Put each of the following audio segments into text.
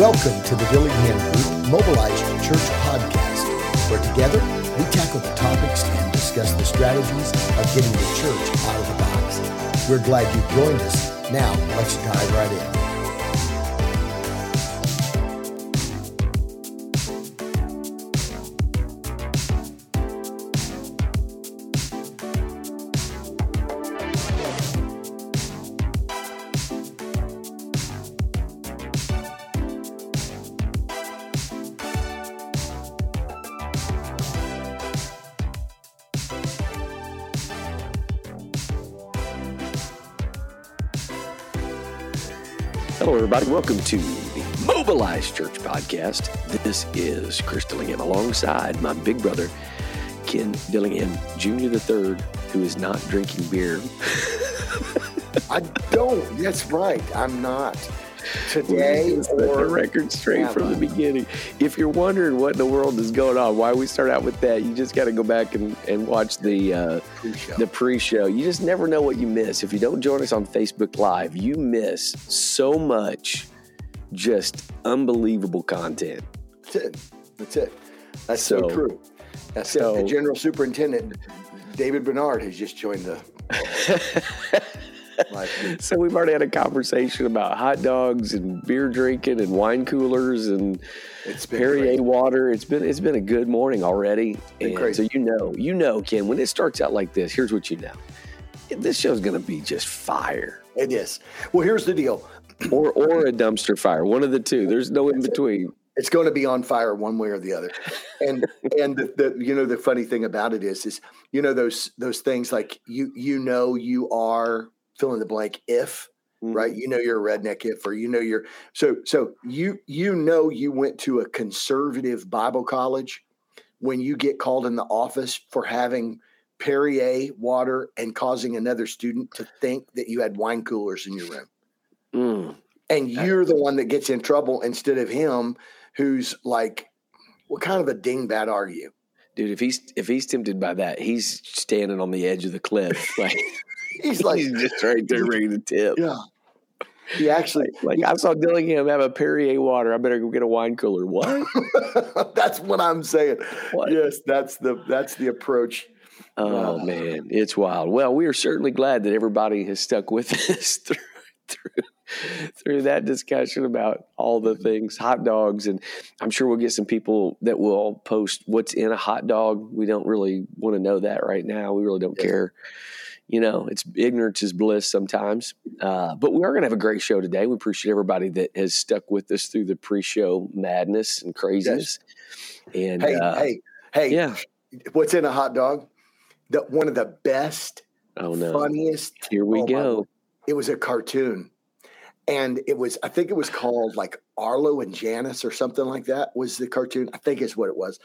Welcome to the Dillingham Group Mobilized Church Podcast, where together we tackle the topics and discuss the strategies of getting the church out of the box. We're glad you've joined us. Now, let's dive right in. Hello, everybody. Welcome to the Mobilized Church podcast. This is Chris Dillingham alongside my big brother, Ken Dillingham Jr. the third, who is not drinking beer. I don't. That's right. I'm not. Today set the record straight Yeah, from the beginning. If you're wondering what in the world is going on, why we start out with that, you just got to go back and, and watch the uh, pre-show. the pre-show. You just never know what you miss. If you don't join us on Facebook Live, you miss so much just unbelievable content. That's it. That's it. That's so, So- true. That's so- The General Superintendent, David Bernard, has just joined the. So we've already had a conversation about hot dogs and beer drinking and wine coolers and It's Perrier water. It's been it's been a good morning already. And crazy. so you know, you know, Ken, when it starts out like this, here's what you know. This show's gonna be just fire. It is. Well, here's the deal. Or or a dumpster fire. One of the two. There's no in between. It's going to be on fire one way or the other. And and the, the you know the funny thing about it is is you know those those things like you you know you are fill in the blank if Mm-hmm. right you know you're a redneck if or you know you're so so you you know you went to a conservative bible college when you get called in the office for having perrier water and causing another student to think that you had wine coolers in your room Mm. and you're the one that gets in trouble instead of him who's like what kind of a dingbat are you Dude, if he's if he's tempted by that, he's standing on the edge of the cliff. Like he's like he's just right there ready to tip. yeah he actually Like I saw Dillingham have a Perrier water. I better go get a wine cooler. What? that's what i'm saying What? yes that's the that's the approach Oh Wow. man, it's wild. Well, we are certainly glad that everybody has stuck with us through through through that discussion about all the things, hot dogs, and I'm sure we'll get some people that will post what's in a hot dog. We don't really want to know that right now. We really don't Yes. care. You know, it's ignorance is bliss sometimes. Uh, but we are going to have a great show today. We appreciate everybody that has stuck with us through the pre-show madness and craziness. And hey uh, hey hey yeah. what's in a hot dog the, one of the best Oh no. funniest Here we oh, go. It was a cartoon and it was i think it was called like arlo and janis or something like that was the cartoon i think is what it was.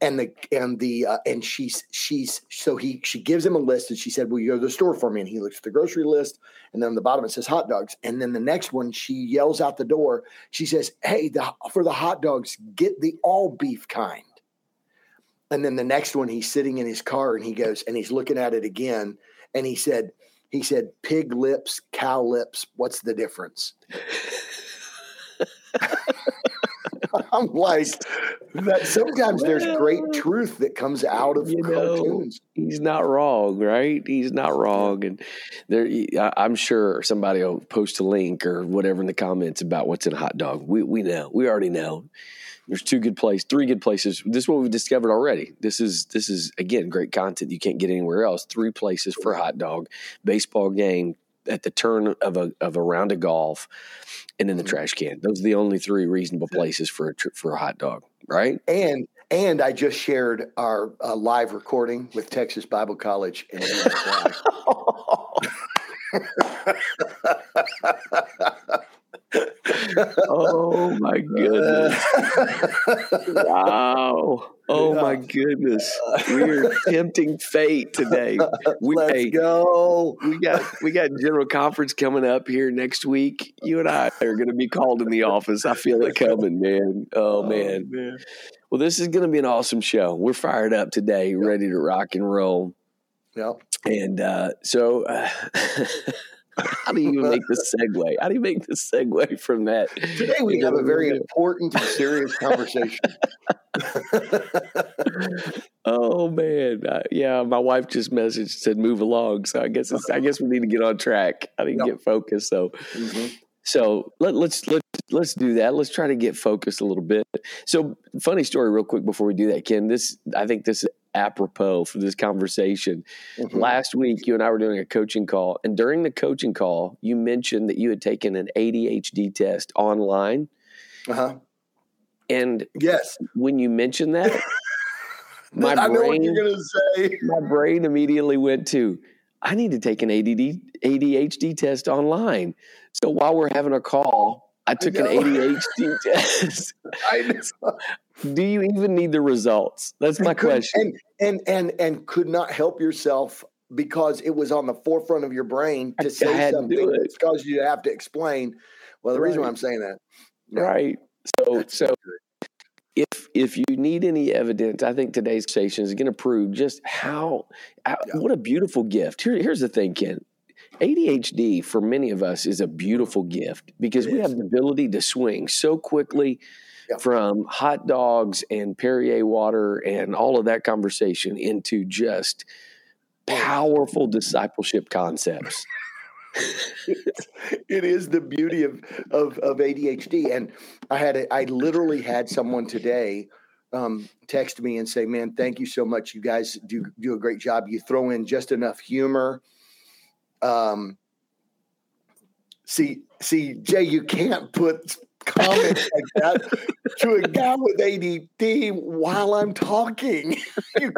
And the and the uh, and she's she's so he she gives him a list and she said will you go to the store for me. And he looks at the grocery list and then on the bottom it says hot dogs. And then the next one she yells out the door. She says hey the, for the hot dogs get the all beef kind. And then the next one he's sitting in his car and he goes and he's looking at it again. And he said he said pig lips cow lips what's the difference i'm like that sometimes there's great truth that comes out of You know, cartoons he's not wrong, right? He's not wrong, and there, I- I'm sure somebody will post a link or whatever in the comments about what's in a hot dog. We we know, we already know. There's two good places, three good places. This is what we've discovered already. This is this is again great content you can't get anywhere else. Three places for a hot dog, baseball game, at the turn of a of a round of golf, and in the Mhm. trash can. Those are the only three reasonable places for a tr- for a hot dog, right? and and i just shared our uh, live recording with texas bible college and oh my goodness. Wow. Oh my goodness. We're tempting fate today. We, let's hey, go we got we got general conference coming up here next week. You and I are going to be called in the office. I feel it coming, man. Oh, man. Well, this is going to be an awesome show. We're fired up today, ready to rock and roll. Yep. And uh, so uh, How do you make the segue? How do you make the segue from that? Today we have a very important and serious conversation. oh man, uh, yeah. My wife just messaged said move along, so I guess it's, I guess we need to get on track. I need to yep. get focused. So, mm-hmm. so let, let's let's let's do that. Let's try to get focused a little bit. So, funny story, real quick before we do that, Ken. This I think this is apropos for this conversation. Mm-hmm. Last week, you and I were doing a coaching call, and during the coaching call, you mentioned that you had taken an ADHD test online. Uh huh. And yes, when you mentioned that, my I brain, know what you're going to say. My brain immediately went to, I need to take an ADD, ADHD test online. So while we're having a call, I took I an ADHD test. I. Do you even need the results? That's my question. And, and and and could not help yourself because it was on the forefront of your brain to I say something that's caused you to have to explain. Well, the right. reason why I'm saying that, right? So so if if you need any evidence, I think today's station is going to prove just how, how yeah. what a beautiful gift. Here, here's the thing, Ken. ADHD for many of us is a beautiful gift because we have the ability to swing so quickly yeah. from hot dogs and Perrier water and all of that conversation into just powerful discipleship concepts. it is the beauty of, of, of ADHD. And I had, a, I literally had someone today um, text me and say, man, thank you so much. You guys do, do a great job. You throw in just enough humor. Um, see, see, Jay, you can't put comments like that to a guy with ADD while I'm talking.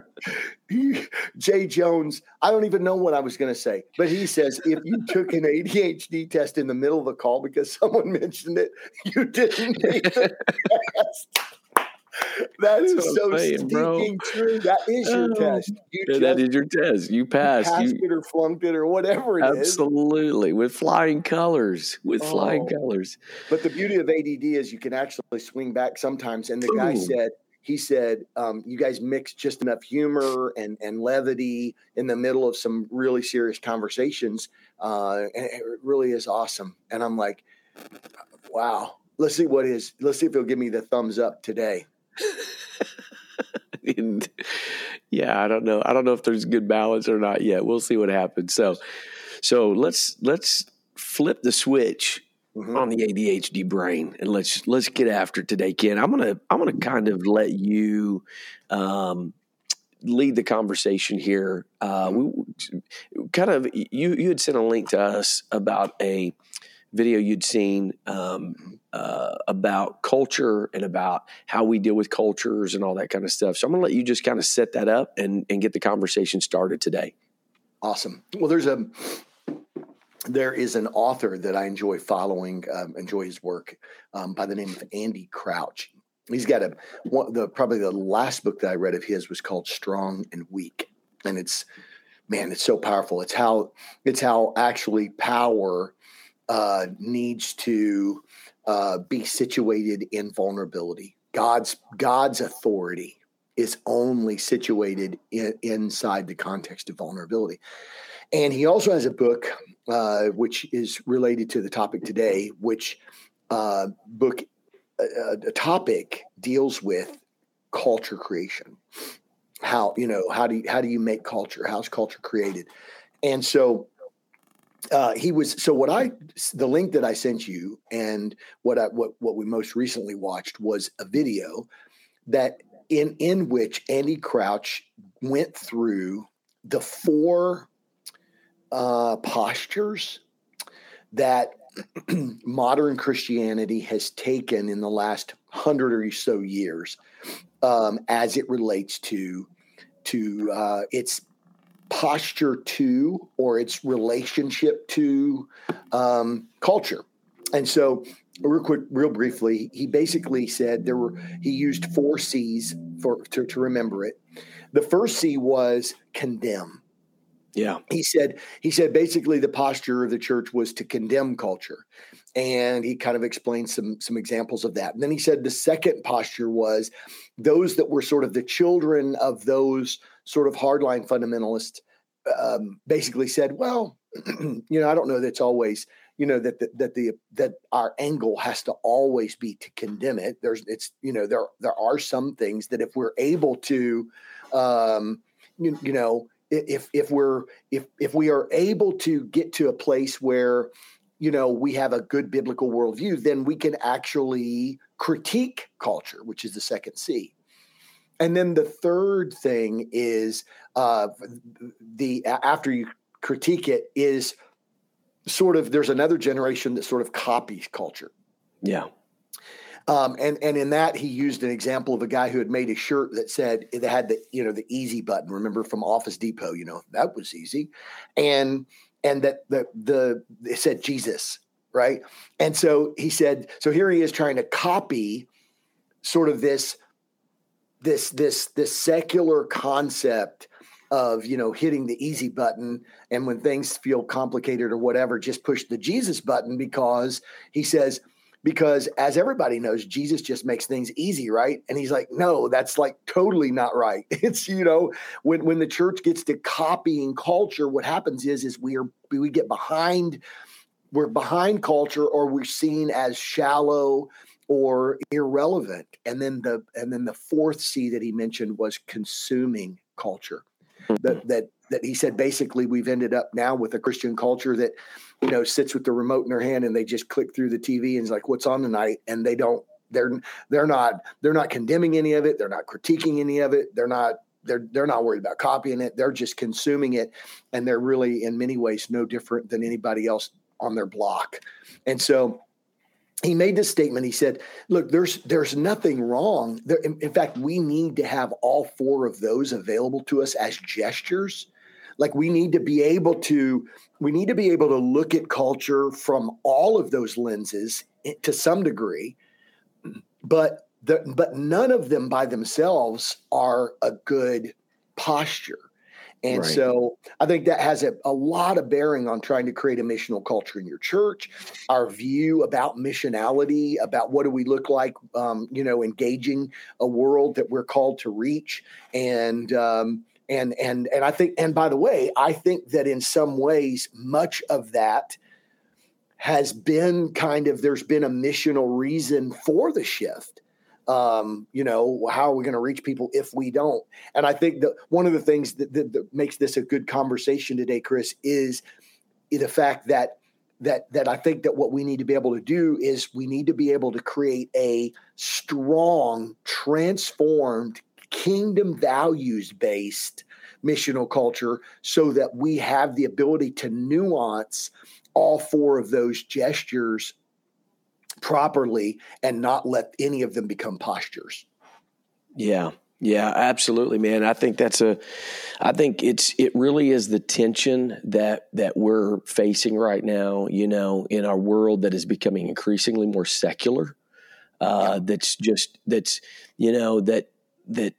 Jay Jones, I don't even know what I was going to say, but he says if you took an ADHD test in the middle of the call because someone mentioned it, you didn't make the test. That is so saying, stinking true. That is your oh, test. You yeah, that is your test. You passed. You passed you, it or flunked it or whatever it absolutely. is. absolutely. With flying colors. With oh. flying colors. But the beauty of ADD is you can actually swing back sometimes. And the Ooh. guy said, he said, um, you guys mix just enough humor and, and levity in the middle of some really serious conversations. Uh, and it really is awesome. And I'm like, wow, let's see what is, let's see if he'll give me the thumbs up today. and yeah, I don't know. I don't know if there's good balance or not yet. We'll see what happens. So, so let's let's flip the switch mm-hmm. on the ADHD brain and let's let's get after today, Ken. I'm gonna I'm gonna kind of let you um, lead the conversation here. Uh, we kind of you you had sent a link to us about a video you'd seen um, uh, about culture and about how we deal with cultures and all that kind of stuff. So I'm going to let you just kind of set that up and, and get the conversation started today. Awesome. Well, there's a there is an author that I enjoy following, um, enjoy his work um, by the name of Andy Crouch. He's got a one, the probably the last book that I read of his was called Strong and Weak, and it's man, it's so powerful. It's how it's how actually power uh, needs to uh, be situated in vulnerability. God's God's authority is only situated in, inside the context of vulnerability. And he also has a book uh, which is related to the topic today, which uh, book a uh, uh, topic deals with culture creation. How you know how do you, how do you make culture? How's culture created? And so uh, he was so what I the link that I sent you and what I what what we most recently watched was a video that in in which Andy Crouch went through the four uh, postures that modern Christianity has taken in the last hundred or so years um, as it relates to to uh, its posture to or its relationship to um, culture. And so, real quick, real briefly, he basically said there were he used four C's for to, to remember it. The first C was condemn. Yeah. He said he said basically the posture of the church was to condemn culture. And he kind of explained some some examples of that. And then he said the second posture was those that were sort of the children of those sort of hardline fundamentalists um, basically said, well, you know, I don't know that's always, you know, that the, that the that our angle has to always be to condemn it. There's it's you know there there are some things that if we're able to, um, you, you know, if if we're if if we are able to get to a place where you know we have a good biblical worldview, then we can actually critique culture, which is the second C. And then the third thing is uh, the after you critique it is sort of there's another generation that sort of copies culture. Yeah. Um, and and in that he used an example of a guy who had made a shirt that said it had the you know the easy button. Remember from Office Depot, you know that was easy, and and that the the it said Jesus right, and so he said so here he is trying to copy sort of this this this this secular concept of you know hitting the easy button and when things feel complicated or whatever just push the jesus button because he says because as everybody knows jesus just makes things easy right? And he's like no that's like totally not right. It's you know when when the church gets to copying culture what happens is is we are we get behind we're behind culture or we're seen as shallow or irrelevant and then the and then the fourth c that he mentioned was consuming culture. That mm-hmm. that that he said basically we've ended up now with a Christian culture that you know sits with the remote in their hand and they just click through the TV and is like what's on tonight? And they don't they're they're not they're not condemning any of it they're not critiquing any of it they're not they're they're not worried about copying it they're just consuming it and they're really in many ways no different than anybody else on their block. And so he made this statement. He said, "Look, there's there's nothing wrong. There, in, in, fact, we need to have all four of those available to us as gestures. Like we need to be able to we need to be able to look at culture from all of those lenses eh, to some degree, but the, but none of them by themselves are a good posture. And right. so I think that has a, a lot of bearing on trying to create a missional culture in your church, our view about missionality, about what do we look like, um, you know, engaging a world that we're called to reach. And, um, and, and, and I think, and by the way, I think that in some ways, much of that has been kind of, there's been a missional reason for the shift um, you know, how are we going to reach people if we don't? And I think that one of the things that, that, that makes this a good conversation today, Chris, is the fact that that that I think that what we need to be able to do is we need to be able to create a strong, transformed, kingdom values based missional culture so that we have the ability to nuance all four of those gestures properly and not let any of them become postures. Yeah. Yeah, absolutely, man. I think that's a I think it's it really is the tension that that we're facing right now, you know, in our world that is becoming increasingly more secular. Uh, yeah. that's just that's you know that that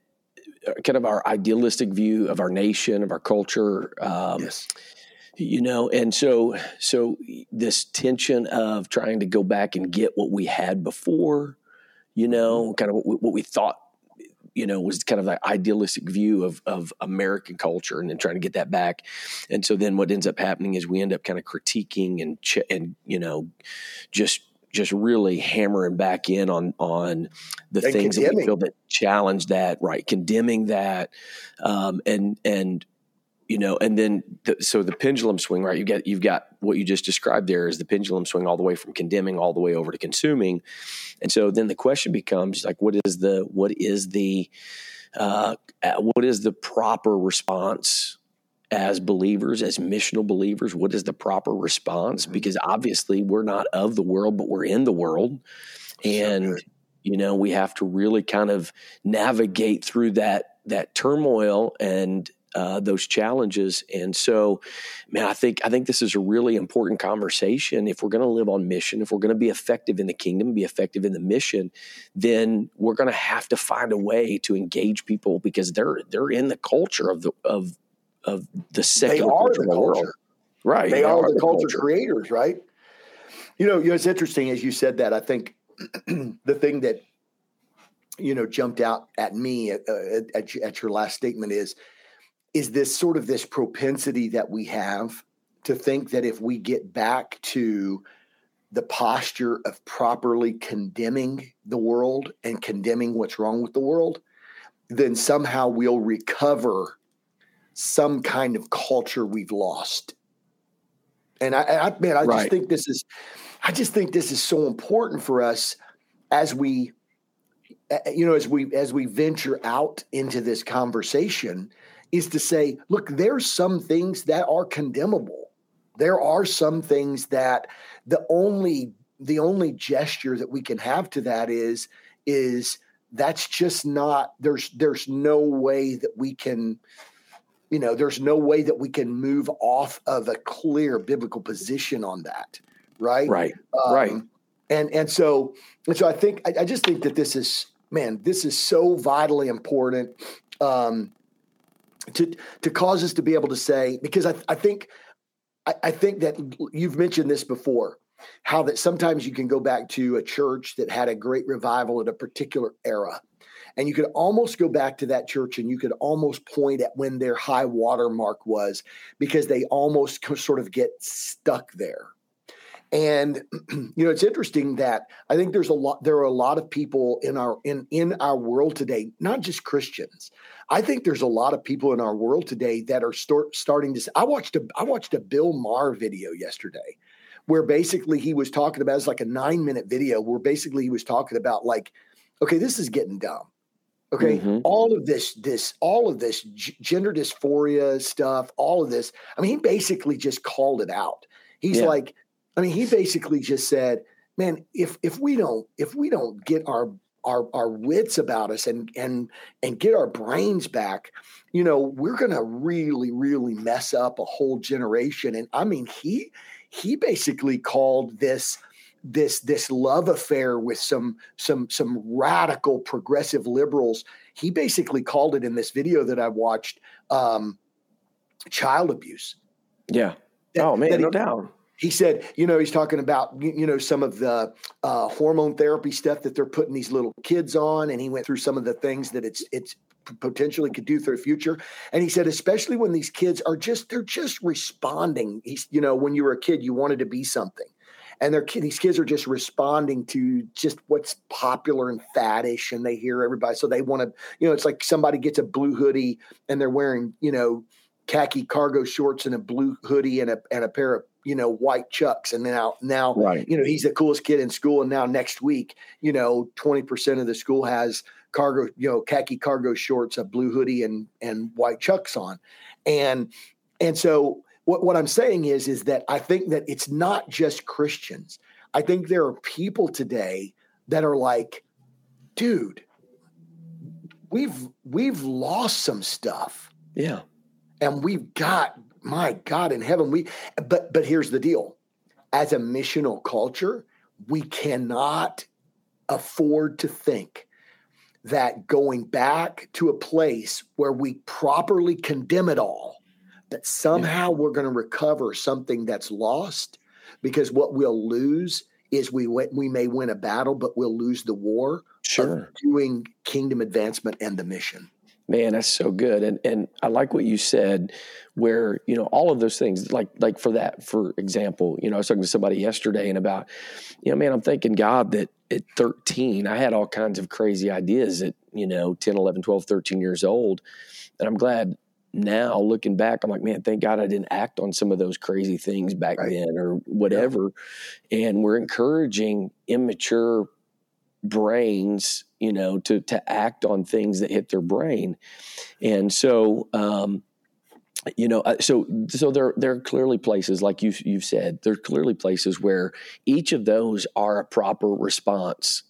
uh, kind of our idealistic view of our nation, of our culture. Um, yes you know and so so this tension of trying to go back and get what we had before you know mm-hmm. kind of what, what we thought you know was kind of the idealistic view of of American culture, and then trying to get that back. And so then what ends up happening is we end up kind of critiquing and ch- and you know just just really hammering back in on on the and things condemning. that we feel that challenge that right condemning that um, and and you know, and then the, so the pendulum swing, right? You get you've got what you just described there is the pendulum swing all the way from condemning all the way over to consuming, and so then the question becomes like, what is the what is the uh, what is the proper response as believers, as missional believers? What is the proper response? Mm-hmm. Because obviously we're not of the world, but we're in the world, and so you know we have to really kind of navigate through that that turmoil and uh, those challenges. And so, man, I think I think this is a really important conversation. If we're going to live on mission, if we're going to be effective in the kingdom, be effective in the mission, then we're going to have to find a way to engage people because they're they're in the culture of the of of the secular culture the world. Right. They, they are, are, the, culture, culture creators, right? You know, you know, it's interesting as you said that. I think the thing that you know jumped out at me at, uh, at, at your last statement is is this sort of this propensity that we have to think that if we get back to the posture of properly condemning the world and condemning what's wrong with the world, then somehow we'll recover some kind of culture we've lost. And I, I man, I right. just think this is, I just think this is so important for us as we, you know, as we as we venture out into this conversation, is to say, look, there's some things that are condemnable. There are some things that the only the only gesture that we can have to that is is that's just not there's there's no way that we can you know there's no way that we can move off of a clear biblical position on that right? Right um, right. and and so and so i think I, I, just think that this is man this is so vitally important. Um to to cause us to be able to say because i, I think I, I think that you've mentioned this before how that sometimes you can go back to a church that had a great revival at a particular era. And you could almost go back to that church and you could almost point at when their high water mark was because they almost sort of get stuck there and you know it's interesting that i think there's a lot there are a lot of people in our in in our world today not just christians i think there's a lot of people in our world today that are start, starting to i watched a i watched a bill maher video yesterday where basically he was talking about it's like a nine minute video where basically he was talking about like okay this is getting dumb okay mm-hmm. all of this this all of this g- gender dysphoria stuff all of this i mean he basically just called it out he's yeah. like i mean he basically just said man if if we don't if we don't get our our our wits about us and and and get our brains back you know we're going to really really mess up a whole generation and i mean he he basically called this this this love affair with some some some radical progressive liberals. He basically called it in this video that I watched um, child abuse. Yeah. That, oh man, no he, doubt. He said, you know, he's talking about you know some of the uh, hormone therapy stuff that they're putting these little kids on, and he went through some of the things that it's it's potentially could do for the future. And he said, especially when these kids are just they're just responding. He's you know when you were a kid, you wanted to be something and their these kids are just responding to just what's popular and faddish, and they hear everybody, so they want to, you know, it's like somebody gets a blue hoodie and they're wearing, you know, khaki cargo shorts and a blue hoodie and a and a pair of you know white chucks and now now right. you know he's the coolest kid in school and now next week you know 20% of the school has cargo you know khaki cargo shorts a blue hoodie and and white chucks on and and so what, what I'm saying is, is that I think that it's not just Christians. I think there are people today that are like, dude, we've we've lost some stuff. Yeah. And we've got, my God in heaven, we but but here's the deal. As a missional culture, we cannot afford to think that going back to a place where we properly condemn it all that somehow we're going to recover something that's lost because what we'll lose is we we may win a battle but we'll lose the war sure doing kingdom advancement and the mission man that's so good and and i like what you said where you know all of those things like like for that for example you know i was talking to somebody yesterday and about you know man i'm thanking god that at 13 i had all kinds of crazy ideas at you know 10 11 12 13 years old and i'm glad now looking back, I'm like, man, thank God I didn't act on some of those crazy things back right. then or whatever. Yeah. And we're encouraging immature brains, you know, to to act on things that hit their brain. And so um, you know, uh, so so there there are clearly places like you you've said. There are clearly places where each of those are a proper response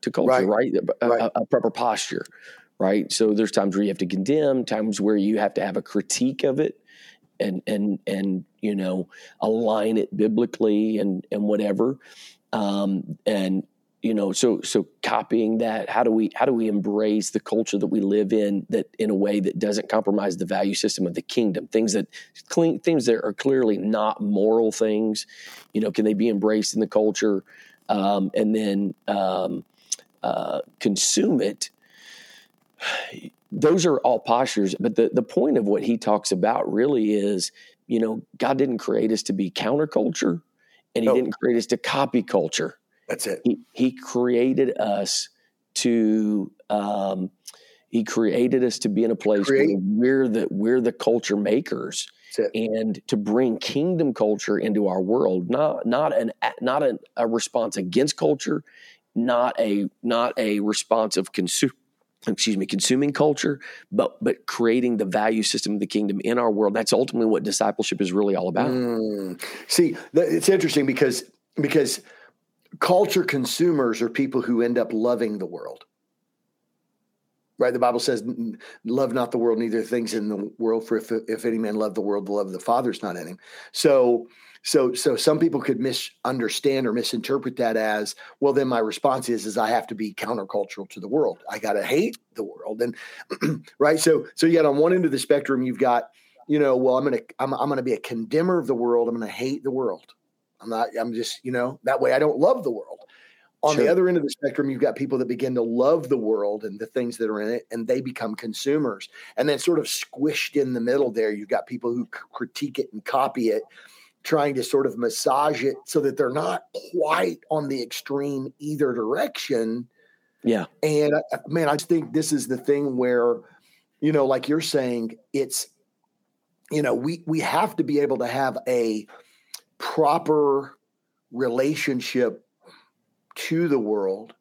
to culture, right? right? A, right. A, a, proper posture, right? So there's times where you have to condemn, times where you have to have a critique of it and and and you know align it biblically and and whatever. Um, and you know so so copying that how do we how do we embrace the culture that we live in that in a way that doesn't compromise the value system of the kingdom things that clean, things that are clearly not moral things you know can they be embraced in the culture um, and then um, uh, consume it those are all postures. But the, the point of what he talks about really is, you know, God didn't create us to be counterculture and he no. didn't create us to copy culture. That's it. He, he created us to, um, he created us to be in a place Create. where we're the, we're the culture makers and to bring kingdom culture into our world, not, not an, not a, a response against culture, not a, not a response of consumer excuse me, consuming culture, but but creating the value system of the kingdom in our world. That's ultimately what discipleship is really all about. Mm. See, it's interesting because because culture consumers are people who end up loving the world. Right, the Bible says, "Love not the world, neither things in the world. For if if any man love the world, the love of the Father is not in him." So, so, so some people could misunderstand or misinterpret that as, well, then my response is, is I have to be countercultural to the world. I got to hate the world. And right. So, so yet on one end of the spectrum, you've got, you know, well, I'm going to, I'm, I'm going to be a condemner of the world. I'm going to hate the world. I'm not, I'm just, you know, that way I don't love the world. On sure. the other end of the spectrum, you've got people that begin to love the world and the things that are in it, and they become consumers. And then, sort of squished in the middle there, you've got people who critique it and copy it trying to sort of massage it so that they're not quite on the extreme either direction. Yeah. And I, man, I just think this is the thing where, you know, like you're saying, it's, you know, we we have to be able to have a proper relationship to the world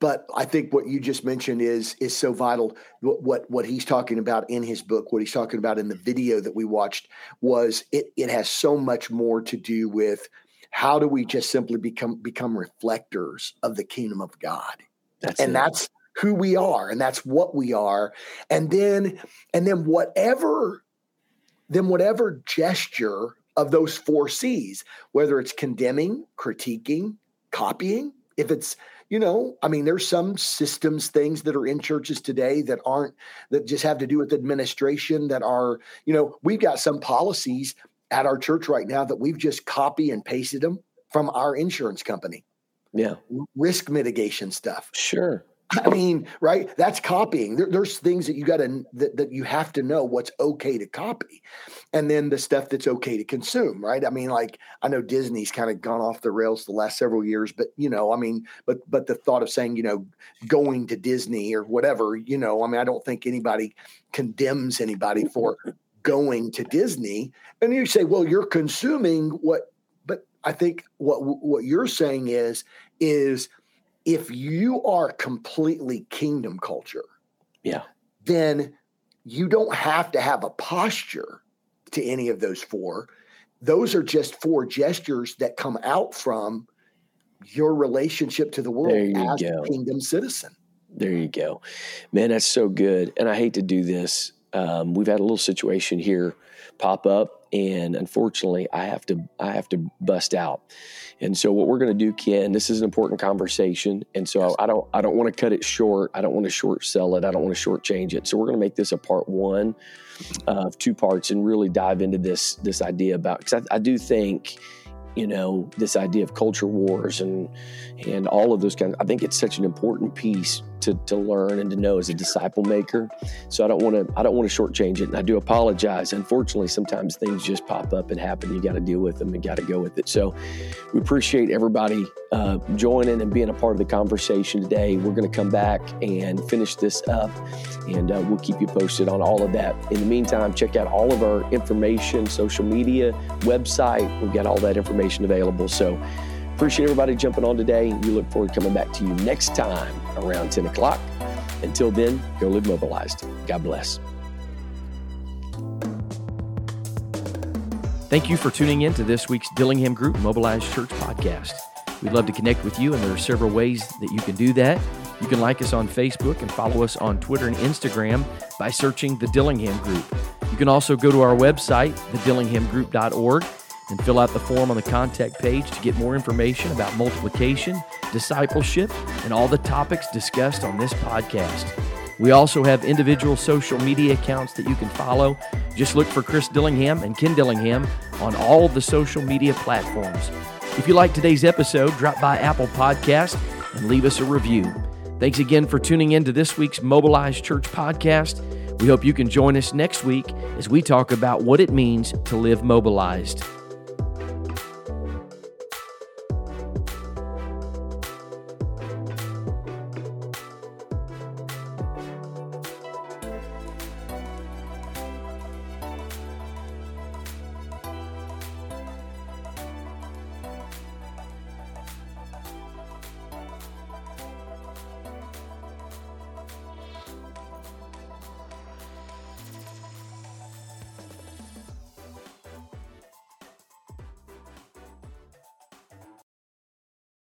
but I think what you just mentioned is is so vital. What, what, what he's talking about in his book, what he's talking about in the video that we watched, was it it has so much more to do with how do we just simply become become reflectors of the kingdom of God, that's and it. that's who we are, and that's what we are, and then and then whatever, then whatever gesture of those four C's, whether it's condemning, critiquing, copying, if it's you know, I mean, there's some systems things that are in churches today that aren't, that just have to do with administration that are, you know, we've got some policies at our church right now that we've just copy and pasted them from our insurance company. Yeah. Risk mitigation stuff. Sure. I mean, right? That's copying. There, there's things that you got to that, that you have to know what's okay to copy, and then the stuff that's okay to consume. Right? I mean, like I know Disney's kind of gone off the rails the last several years, but you know, I mean, but but the thought of saying you know going to Disney or whatever, you know, I mean, I don't think anybody condemns anybody for going to Disney. And you say, well, you're consuming what, but I think what what you're saying is is if you are completely kingdom culture, yeah, then you don't have to have a posture to any of those four. Those are just four gestures that come out from your relationship to the world as go. a kingdom citizen. There you go. Man, that's so good. And I hate to do this. Um, we've had a little situation here pop up and unfortunately I have to I have to bust out. And so what we're going to do, Ken, this is an important conversation, and so I don't I don't want to cut it short. I don't want to short sell it. I don't want to short change it. So we're going to make this a part one of two parts and really dive into this this idea about because I, I do think you know this idea of culture wars and and all of those kinds. I think it's such an important piece to, to learn and to know as a disciple maker. So I don't want to I don't want to shortchange it, and I do apologize. Unfortunately, sometimes things just pop up and happen. You got to deal with them and got to go with it. So we appreciate everybody uh, joining and being a part of the conversation today. We're going to come back and finish this up, and uh, we'll keep you posted on all of that. In the meantime, check out all of our information, social media, website. We've got all that information available. So. Appreciate everybody jumping on today. We look forward to coming back to you next time around 10 o'clock. Until then, go live mobilized. God bless. Thank you for tuning in to this week's Dillingham Group Mobilized Church podcast. We'd love to connect with you, and there are several ways that you can do that. You can like us on Facebook and follow us on Twitter and Instagram by searching the Dillingham Group. You can also go to our website, thedillinghamgroup.org, and fill out the form on the contact page to get more information about multiplication, discipleship, and all the topics discussed on this podcast. We also have individual social media accounts that you can follow. Just look for Chris Dillingham and Ken Dillingham on all the social media platforms. If you like today's episode, drop by Apple Podcast and leave us a review. Thanks again for tuning in to this week's Mobilized Church podcast. We hope you can join us next week as we talk about what it means to live mobilized.